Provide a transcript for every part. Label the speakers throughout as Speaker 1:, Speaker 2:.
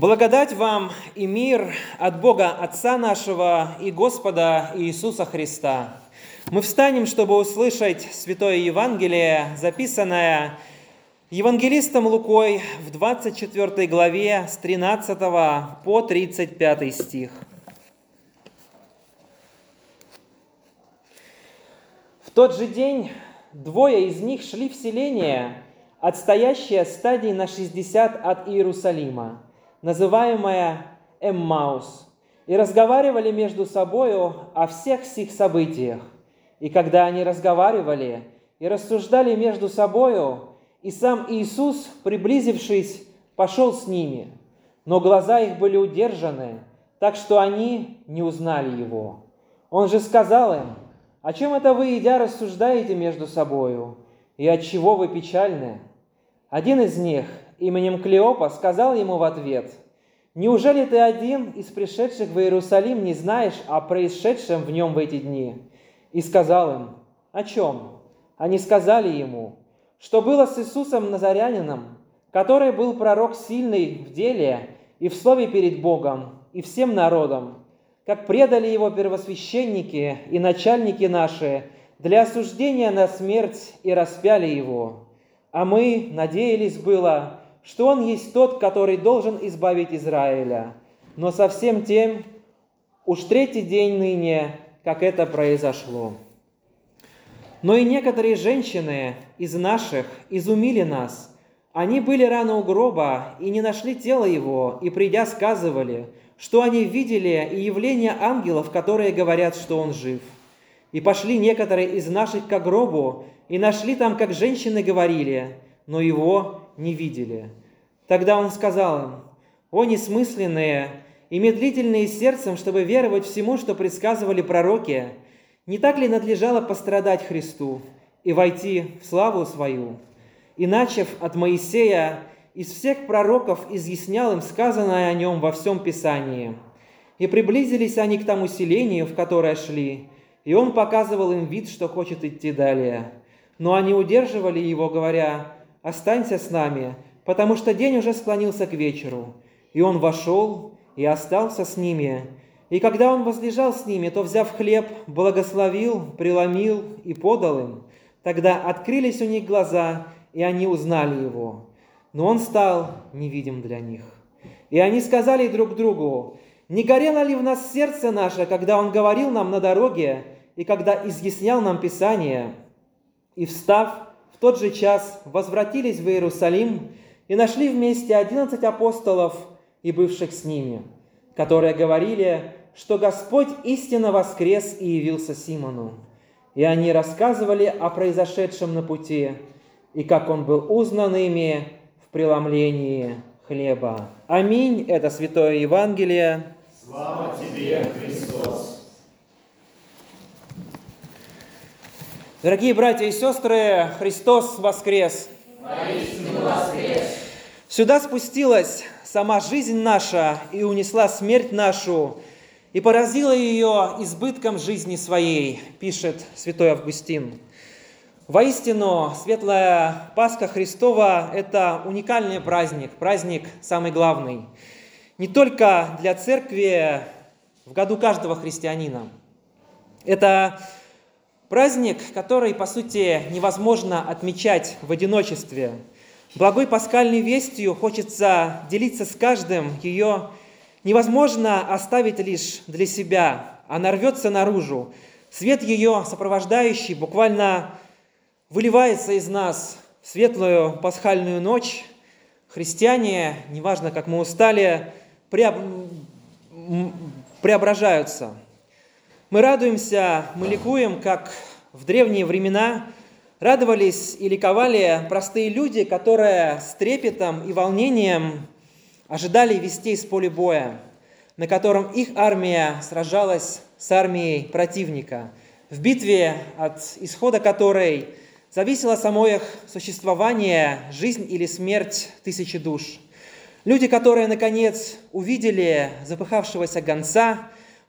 Speaker 1: Благодать вам и мир от Бога Отца нашего и Господа Иисуса Христа. Мы встанем, чтобы услышать Святое Евангелие, записанное Евангелистом Лукой в 24 главе с 13 по 35 стих. В тот же день двое из них шли в селение, отстоящее стадии на 60 от Иерусалима – называемая Эммаус, и разговаривали между собою о всех сих событиях. И когда они разговаривали и рассуждали между собою, и сам Иисус, приблизившись, пошел с ними, но глаза их были удержаны, так что они не узнали Его. Он же сказал им, «О чем это вы, идя, рассуждаете между собою, и от чего вы печальны?» Один из них, именем Клеопа сказал ему в ответ, «Неужели ты один из пришедших в Иерусалим не знаешь о происшедшем в нем в эти дни?» И сказал им, «О чем?» Они сказали ему, что было с Иисусом Назарянином, который был пророк сильный в деле и в слове перед Богом и всем народом, как предали его первосвященники и начальники наши для осуждения на смерть и распяли его. А мы надеялись было, что Он есть тот, который должен избавить Израиля. Но совсем тем уж третий день ныне, как это произошло. Но и некоторые женщины из наших изумили нас. Они были рано у гроба и не нашли тело его, и придя сказывали, что они видели и явление ангелов, которые говорят, что он жив. И пошли некоторые из наших к гробу, и нашли там, как женщины говорили, но его не видели. Тогда он сказал им, «О несмысленные и медлительные сердцем, чтобы веровать всему, что предсказывали пророки, не так ли надлежало пострадать Христу и войти в славу свою?» И, начав от Моисея, из всех пророков изъяснял им сказанное о нем во всем Писании. И приблизились они к тому селению, в которое шли, и он показывал им вид, что хочет идти далее. Но они удерживали его, говоря, останься с нами, потому что день уже склонился к вечеру. И он вошел и остался с ними. И когда он возлежал с ними, то, взяв хлеб, благословил, преломил и подал им. Тогда открылись у них глаза, и они узнали его. Но он стал невидим для них. И они сказали друг другу, «Не горело ли в нас сердце наше, когда он говорил нам на дороге, и когда изъяснял нам Писание?» И встав, тот же час возвратились в Иерусалим и нашли вместе одиннадцать апостолов и бывших с ними, которые говорили, что Господь истинно воскрес и явился Симону. И они рассказывали о произошедшем на пути, и как он был узнан ими в преломлении хлеба. Аминь. Это Святое Евангелие.
Speaker 2: Слава тебе, Христос!
Speaker 1: Дорогие братья и сестры, Христос воскрес!
Speaker 2: воскрес!
Speaker 1: Сюда спустилась сама жизнь наша и унесла смерть нашу, и поразила ее избытком жизни своей, пишет святой Августин. Воистину, Светлая Пасха Христова – это уникальный праздник, праздник самый главный. Не только для церкви в году каждого христианина. Это Праздник, который, по сути, невозможно отмечать в одиночестве. Благой пасхальной вестью хочется делиться с каждым, ее невозможно оставить лишь для себя, она рвется наружу. Свет ее сопровождающий буквально выливается из нас в светлую пасхальную ночь. Христиане, неважно, как мы устали, преображаются – мы радуемся, мы ликуем, как в древние времена радовались и ликовали простые люди, которые с трепетом и волнением ожидали вестей с поля боя, на котором их армия сражалась с армией противника, в битве, от исхода которой зависело само их существование, жизнь или смерть тысячи душ. Люди, которые, наконец, увидели запыхавшегося гонца,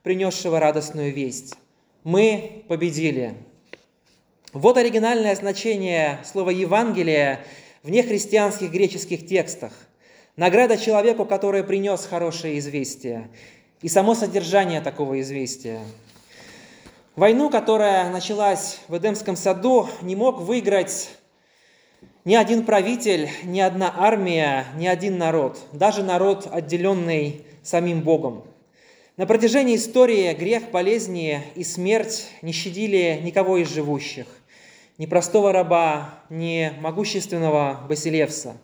Speaker 1: принесшего радостную весть. Мы победили. Вот оригинальное значение слова «Евангелие» в нехристианских греческих текстах. Награда человеку, который принес хорошее известие. И само содержание такого известия. Войну, которая началась в Эдемском саду, не мог выиграть ни один правитель, ни одна армия, ни один народ, даже народ, отделенный самим Богом. На протяжении истории грех, болезни и смерть не щадили никого из живущих, ни простого раба, ни могущественного Басилевса.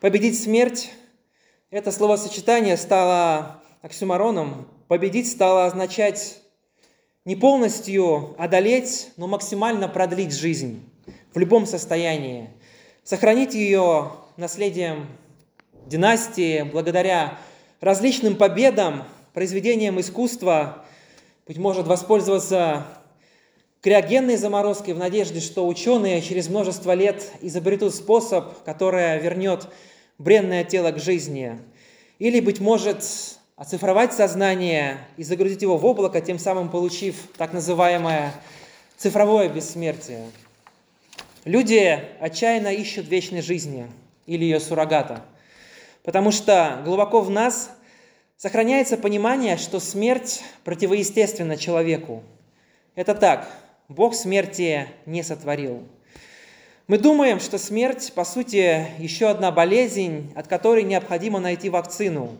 Speaker 1: Победить смерть – это словосочетание стало оксюмароном. Победить стало означать не полностью одолеть, но максимально продлить жизнь в любом состоянии. Сохранить ее наследием династии благодаря различным победам, произведениям искусства, быть может, воспользоваться криогенной заморозкой в надежде, что ученые через множество лет изобретут способ, который вернет бренное тело к жизни. Или, быть может, оцифровать сознание и загрузить его в облако, тем самым получив так называемое цифровое бессмертие. Люди отчаянно ищут вечной жизни или ее суррогата, потому что глубоко в нас сохраняется понимание, что смерть противоестественна человеку. Это так, Бог смерти не сотворил. Мы думаем, что смерть, по сути, еще одна болезнь, от которой необходимо найти вакцину,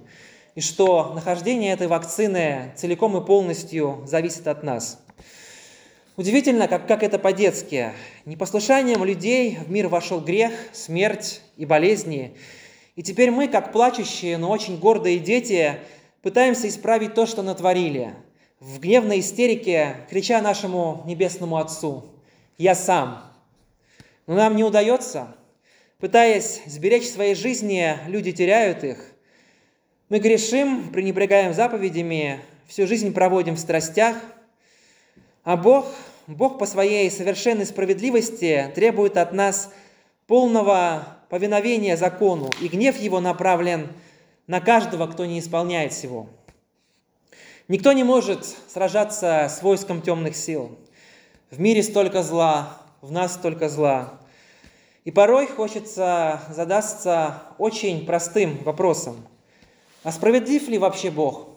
Speaker 1: и что нахождение этой вакцины целиком и полностью зависит от нас. Удивительно, как, как это по-детски. Непослушанием людей в мир вошел грех, смерть и болезни. И теперь мы, как плачущие, но очень гордые дети, пытаемся исправить то, что натворили. В гневной истерике, крича нашему Небесному Отцу, «Я сам». Но нам не удается. Пытаясь сберечь свои жизни, люди теряют их. Мы грешим, пренебрегаем заповедями, всю жизнь проводим в страстях, а Бог Бог по своей совершенной справедливости требует от нас полного повиновения закону, и гнев его направлен на каждого, кто не исполняет всего. Никто не может сражаться с войском темных сил. В мире столько зла, в нас столько зла. И порой хочется задаться очень простым вопросом. А справедлив ли вообще Бог?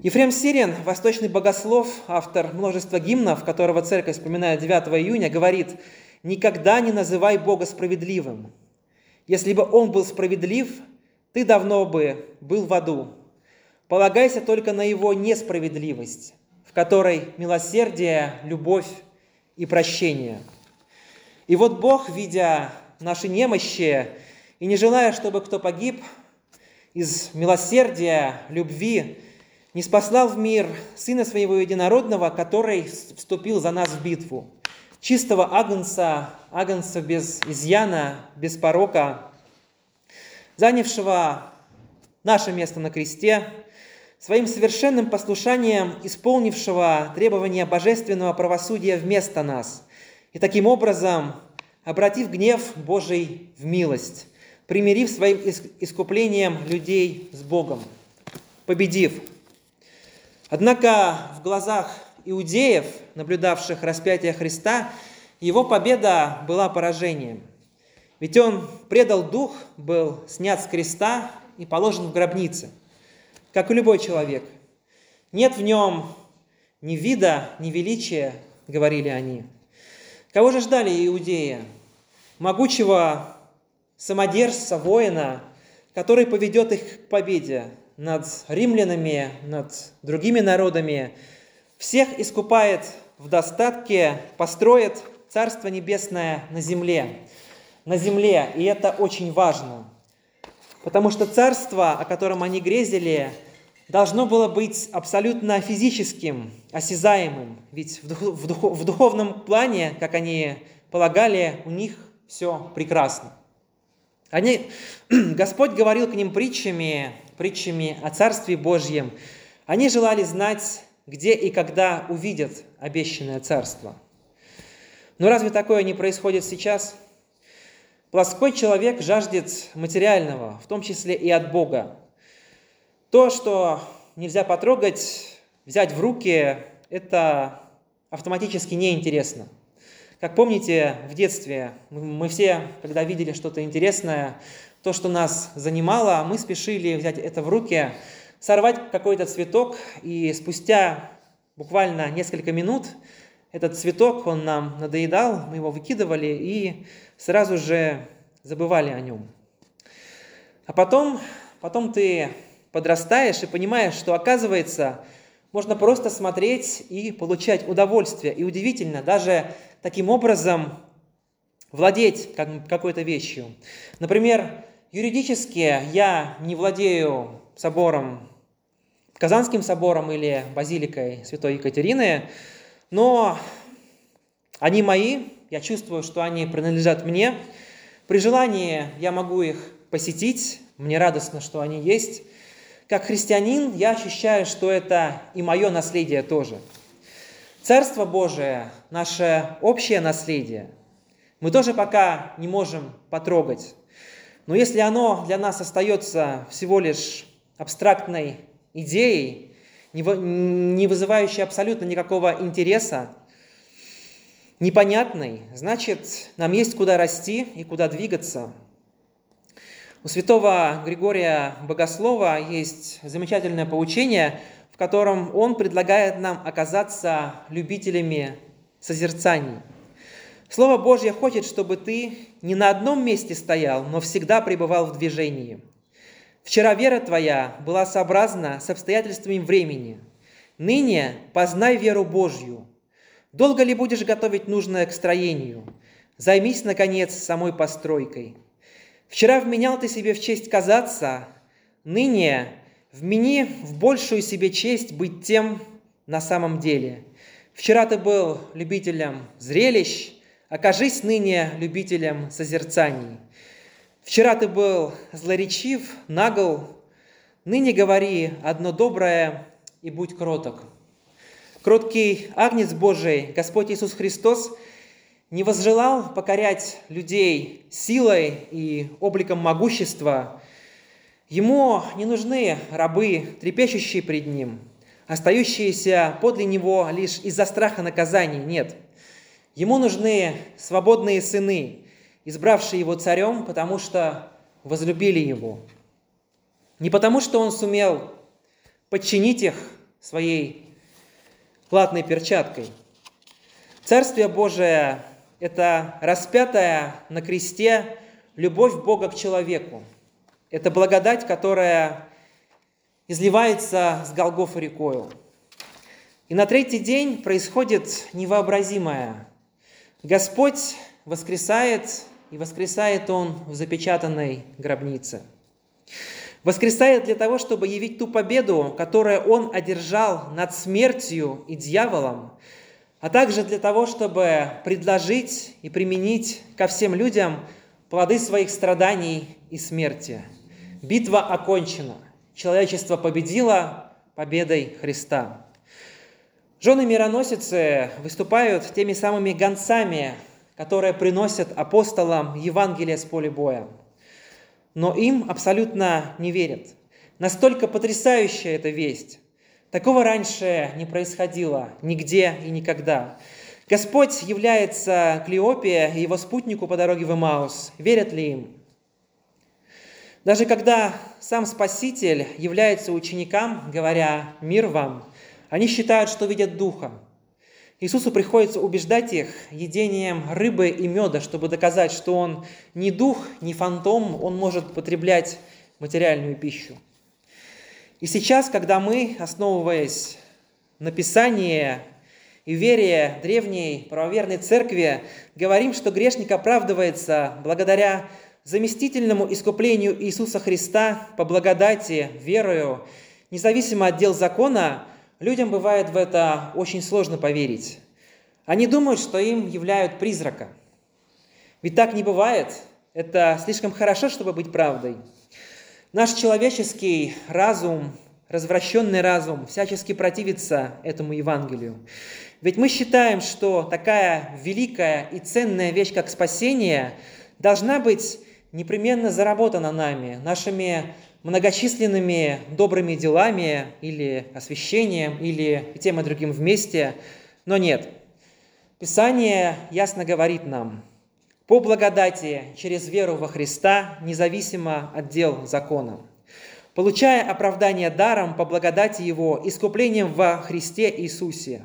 Speaker 1: Ефрем Сирин, восточный богослов, автор множества гимнов, которого церковь вспоминает 9 июня, говорит, «Никогда не называй Бога справедливым. Если бы Он был справедлив, ты давно бы был в аду. Полагайся только на Его несправедливость, в которой милосердие, любовь и прощение». И вот Бог, видя наши немощи и не желая, чтобы кто погиб, из милосердия, любви не спаслал в мир Сына Своего Единородного, который вступил за нас в битву. Чистого агнца, агнца без изъяна, без порока, занявшего наше место на кресте, своим совершенным послушанием исполнившего требования божественного правосудия вместо нас, и таким образом обратив гнев Божий в милость, примирив своим искуплением людей с Богом, победив – Однако в глазах иудеев, наблюдавших распятие Христа, его победа была поражением. Ведь он предал дух, был снят с креста и положен в гробнице, как и любой человек. Нет в нем ни вида, ни величия, говорили они. Кого же ждали иудеи? Могучего самодержца, воина, который поведет их к победе, над римлянами, над другими народами, всех искупает в достатке, построит Царство Небесное на земле. На земле, и это очень важно. Потому что царство, о котором они грезили, должно было быть абсолютно физическим, осязаемым. Ведь в, дух, в, дух, в духовном плане, как они полагали, у них все прекрасно. Они, Господь говорил к ним притчами, притчами о Царстве Божьем. Они желали знать, где и когда увидят обещанное Царство. Но разве такое не происходит сейчас? Плоской человек жаждет материального, в том числе и от Бога. То, что нельзя потрогать, взять в руки, это автоматически неинтересно. Как помните, в детстве мы все, когда видели что-то интересное, то, что нас занимало, мы спешили взять это в руки, сорвать какой-то цветок, и спустя буквально несколько минут этот цветок, он нам надоедал, мы его выкидывали и сразу же забывали о нем. А потом, потом ты подрастаешь и понимаешь, что оказывается, можно просто смотреть и получать удовольствие. И удивительно, даже таким образом владеть какой-то вещью. Например, юридически я не владею собором, Казанским собором или базиликой Святой Екатерины, но они мои, я чувствую, что они принадлежат мне. При желании я могу их посетить, мне радостно, что они есть. Как христианин я ощущаю, что это и мое наследие тоже. Царство Божие – наше общее наследие. Мы тоже пока не можем потрогать. Но если оно для нас остается всего лишь абстрактной идеей, не вызывающей абсолютно никакого интереса, непонятной, значит, нам есть куда расти и куда двигаться. У святого Григория Богослова есть замечательное поучение, в котором он предлагает нам оказаться любителями созерцаний. Слово Божье хочет, чтобы ты не на одном месте стоял, но всегда пребывал в движении. Вчера вера твоя была сообразна с обстоятельствами времени. Ныне познай веру Божью – Долго ли будешь готовить нужное к строению? Займись, наконец, самой постройкой. Вчера вменял ты себе в честь казаться, ныне вмени в большую себе честь быть тем на самом деле. Вчера ты был любителем зрелищ, окажись ныне любителем созерцаний. Вчера ты был злоречив, нагл, ныне говори одно доброе и будь кроток. Кроткий Агнец Божий, Господь Иисус Христос, не возжелал покорять людей силой и обликом могущества. Ему не нужны рабы, трепещущие пред Ним, остающиеся подле Него лишь из-за страха наказаний. Нет. Ему нужны свободные сыны, избравшие Его царем, потому что возлюбили Его. Не потому, что Он сумел подчинить их своей платной перчаткой. Царствие Божие – это распятая на кресте любовь Бога к человеку. Это благодать, которая изливается с Голгофа рекою. И на третий день происходит невообразимое. Господь воскресает, и воскресает Он в запечатанной гробнице – воскресает для того, чтобы явить ту победу, которую Он одержал над смертью и дьяволом, а также для того, чтобы предложить и применить ко всем людям плоды своих страданий и смерти. Битва окончена. Человечество победило победой Христа. Жены-мироносицы выступают теми самыми гонцами, которые приносят апостолам Евангелие с поля боя но им абсолютно не верят. Настолько потрясающая эта весть. Такого раньше не происходило нигде и никогда. Господь является Клеопе и его спутнику по дороге в Эмаус. Верят ли им? Даже когда сам Спаситель является ученикам, говоря «мир вам», они считают, что видят Духа. Иисусу приходится убеждать их едением рыбы и меда, чтобы доказать, что он не дух, не фантом, он может потреблять материальную пищу. И сейчас, когда мы, основываясь на Писании и вере древней правоверной церкви, говорим, что грешник оправдывается благодаря заместительному искуплению Иисуса Христа по благодати, верою, независимо от дел закона – Людям бывает в это очень сложно поверить. Они думают, что им являют призрака. Ведь так не бывает. Это слишком хорошо, чтобы быть правдой. Наш человеческий разум, развращенный разум, всячески противится этому Евангелию. Ведь мы считаем, что такая великая и ценная вещь, как спасение, должна быть непременно заработана нами, нашими многочисленными добрыми делами или освящением, или и тем и другим вместе, но нет. Писание ясно говорит нам, по благодати через веру во Христа, независимо от дел закона, получая оправдание даром по благодати Его, искуплением во Христе Иисусе.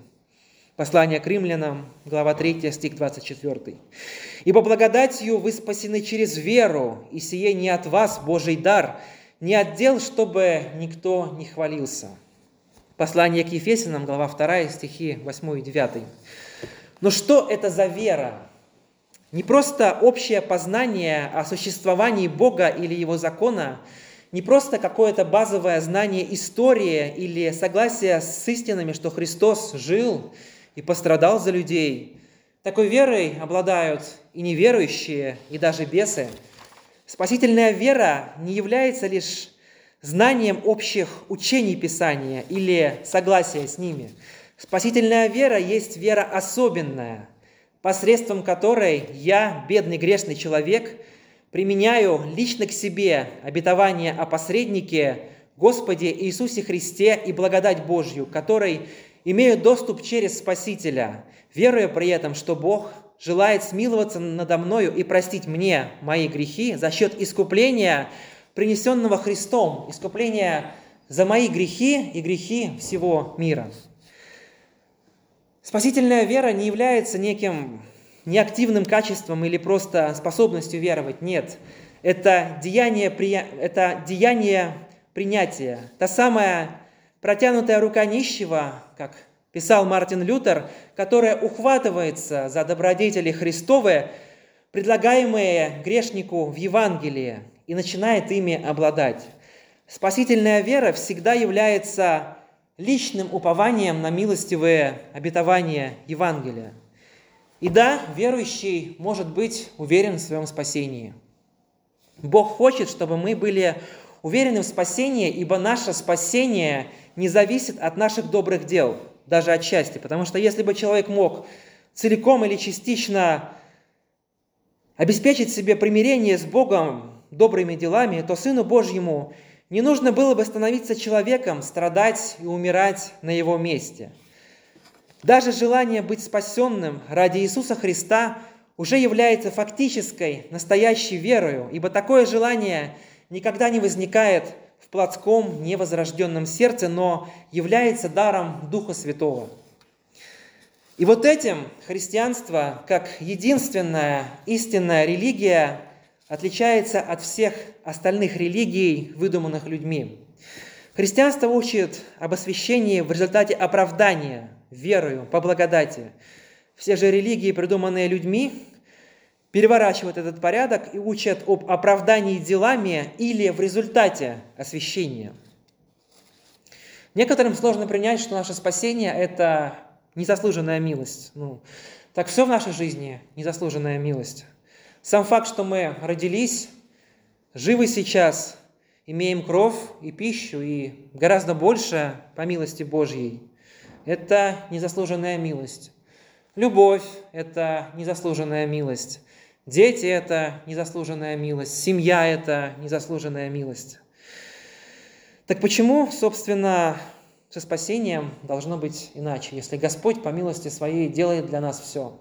Speaker 1: Послание к римлянам, глава 3, стих 24. «Ибо благодатью вы спасены через веру, и сие не от вас Божий дар, не от дел, чтобы никто не хвалился». Послание к Ефесянам, глава 2, стихи 8 и 9. Но что это за вера? Не просто общее познание о существовании Бога или Его закона, не просто какое-то базовое знание истории или согласие с истинами, что Христос жил и пострадал за людей. Такой верой обладают и неверующие, и даже бесы. Спасительная вера не является лишь знанием общих учений Писания или согласия с ними. Спасительная вера есть вера особенная – посредством которой я, бедный грешный человек, применяю лично к себе обетование о посреднике Господе Иисусе Христе и благодать Божью, которой имею доступ через Спасителя, веруя при этом, что Бог желает смиловаться надо мною и простить мне мои грехи за счет искупления, принесенного Христом, искупления за мои грехи и грехи всего мира. Спасительная вера не является неким неактивным качеством или просто способностью веровать. Нет, это деяние, это деяние принятия. Та самая протянутая рука нищего, как писал Мартин Лютер, которая ухватывается за добродетели Христовы, предлагаемые грешнику в Евангелии, и начинает ими обладать. Спасительная вера всегда является личным упованием на милостивые обетования Евангелия. И да, верующий может быть уверен в своем спасении. Бог хочет, чтобы мы были уверены в спасении, ибо наше спасение не зависит от наших добрых дел, даже отчасти. Потому что если бы человек мог целиком или частично обеспечить себе примирение с Богом добрыми делами, то Сыну Божьему – не нужно было бы становиться человеком, страдать и умирать на его месте. Даже желание быть спасенным ради Иисуса Христа уже является фактической, настоящей верою, ибо такое желание никогда не возникает плотском, невозрожденном сердце, но является даром Духа Святого. И вот этим христианство, как единственная истинная религия, отличается от всех остальных религий, выдуманных людьми. Христианство учит об освящении в результате оправдания, верою, по благодати. Все же религии, придуманные людьми, переворачивают этот порядок и учат об оправдании делами или в результате освящения. Некоторым сложно принять, что наше спасение – это незаслуженная милость. Ну, так все в нашей жизни – незаслуженная милость. Сам факт, что мы родились, живы сейчас, имеем кровь и пищу, и гораздо больше по милости Божьей, это незаслуженная милость. Любовь – это незаслуженная милость. Дети – это незаслуженная милость. Семья – это незаслуженная милость. Так почему, собственно, со спасением должно быть иначе, если Господь по милости своей делает для нас все?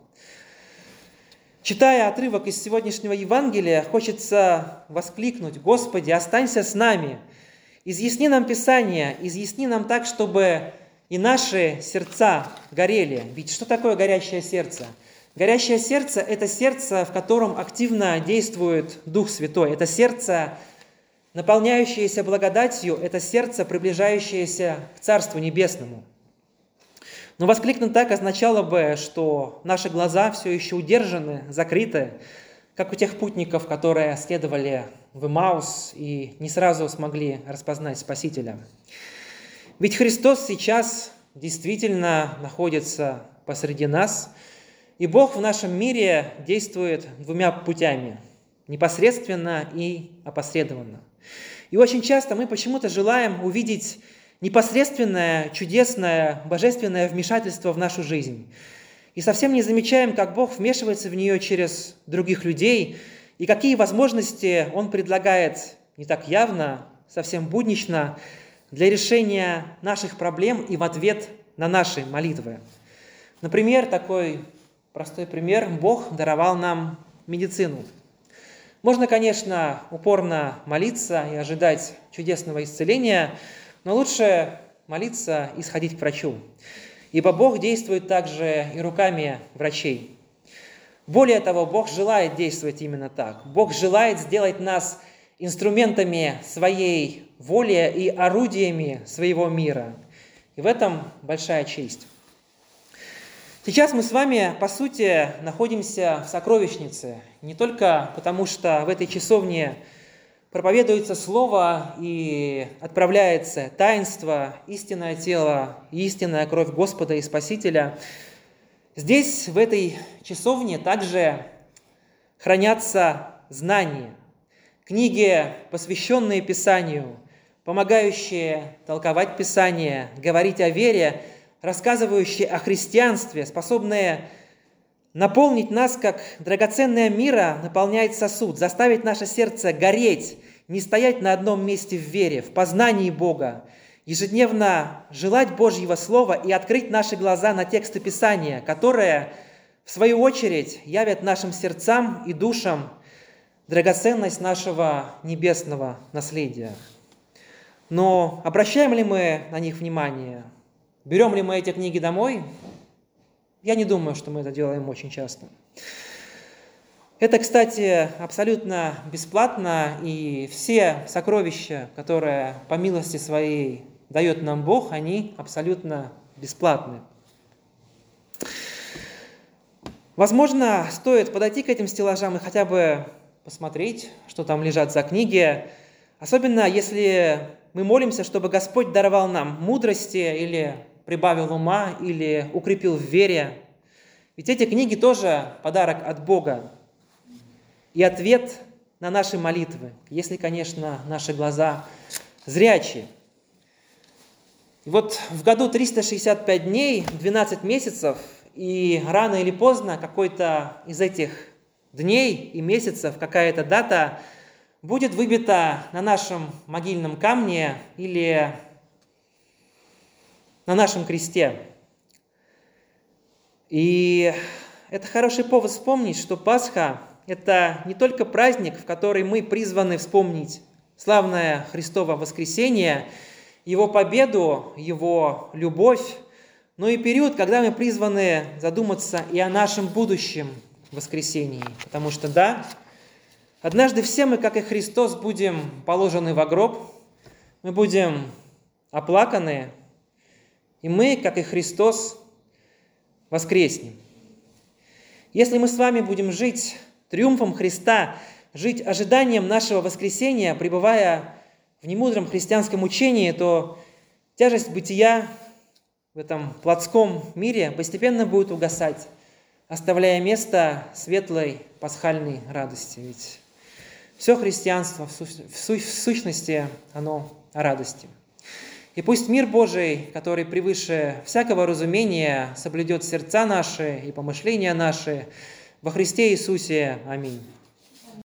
Speaker 1: Читая отрывок из сегодняшнего Евангелия, хочется воскликнуть, Господи, останься с нами, изъясни нам Писание, изъясни нам так, чтобы и наши сердца горели. Ведь что такое горящее сердце? Горящее сердце – это сердце, в котором активно действует Дух Святой. Это сердце, наполняющееся благодатью, это сердце, приближающееся к Царству Небесному – но воскликнуть так означало бы, что наши глаза все еще удержаны, закрыты, как у тех путников, которые следовали в Имаус и не сразу смогли распознать Спасителя. Ведь Христос сейчас действительно находится посреди нас, и Бог в нашем мире действует двумя путями – непосредственно и опосредованно. И очень часто мы почему-то желаем увидеть непосредственное, чудесное, божественное вмешательство в нашу жизнь. И совсем не замечаем, как Бог вмешивается в нее через других людей, и какие возможности Он предлагает не так явно, совсем буднично, для решения наших проблем и в ответ на наши молитвы. Например, такой простой пример. Бог даровал нам медицину. Можно, конечно, упорно молиться и ожидать чудесного исцеления, но лучше молиться и сходить к врачу. Ибо Бог действует также и руками врачей. Более того, Бог желает действовать именно так. Бог желает сделать нас инструментами своей воли и орудиями своего мира. И в этом большая честь. Сейчас мы с вами, по сути, находимся в сокровищнице. Не только потому, что в этой часовне проповедуется Слово и отправляется таинство, истинное тело, истинная кровь Господа и Спасителя. Здесь, в этой часовне, также хранятся знания, книги, посвященные Писанию, помогающие толковать Писание, говорить о вере, рассказывающие о христианстве, способные наполнить нас, как драгоценная мира наполняет сосуд, заставить наше сердце гореть, не стоять на одном месте в вере, в познании Бога, ежедневно желать Божьего Слова и открыть наши глаза на тексты Писания, которые, в свою очередь, явят нашим сердцам и душам драгоценность нашего небесного наследия. Но обращаем ли мы на них внимание? Берем ли мы эти книги домой? Я не думаю, что мы это делаем очень часто. Это, кстати, абсолютно бесплатно, и все сокровища, которые по милости своей дает нам Бог, они абсолютно бесплатны. Возможно, стоит подойти к этим стеллажам и хотя бы посмотреть, что там лежат за книги, особенно если мы молимся, чтобы Господь даровал нам мудрости или прибавил ума или укрепил в вере. Ведь эти книги тоже подарок от Бога и ответ на наши молитвы, если, конечно, наши глаза зрячие. И вот в году 365 дней, 12 месяцев, и рано или поздно какой-то из этих дней и месяцев, какая-то дата будет выбита на нашем могильном камне или на нашем кресте. И это хороший повод вспомнить, что Пасха – это не только праздник, в который мы призваны вспомнить славное Христово воскресение, Его победу, Его любовь, но и период, когда мы призваны задуматься и о нашем будущем воскресении. Потому что, да, однажды все мы, как и Христос, будем положены в гроб, мы будем оплаканы, и мы, как и Христос, воскреснем. Если мы с вами будем жить триумфом Христа, жить ожиданием нашего воскресения, пребывая в немудром христианском учении, то тяжесть бытия в этом плотском мире постепенно будет угасать, оставляя место светлой пасхальной радости. Ведь все христианство в сущности, оно о радости. И пусть мир Божий, который превыше всякого разумения, соблюдет сердца наши и помышления наши во Христе Иисусе. Аминь.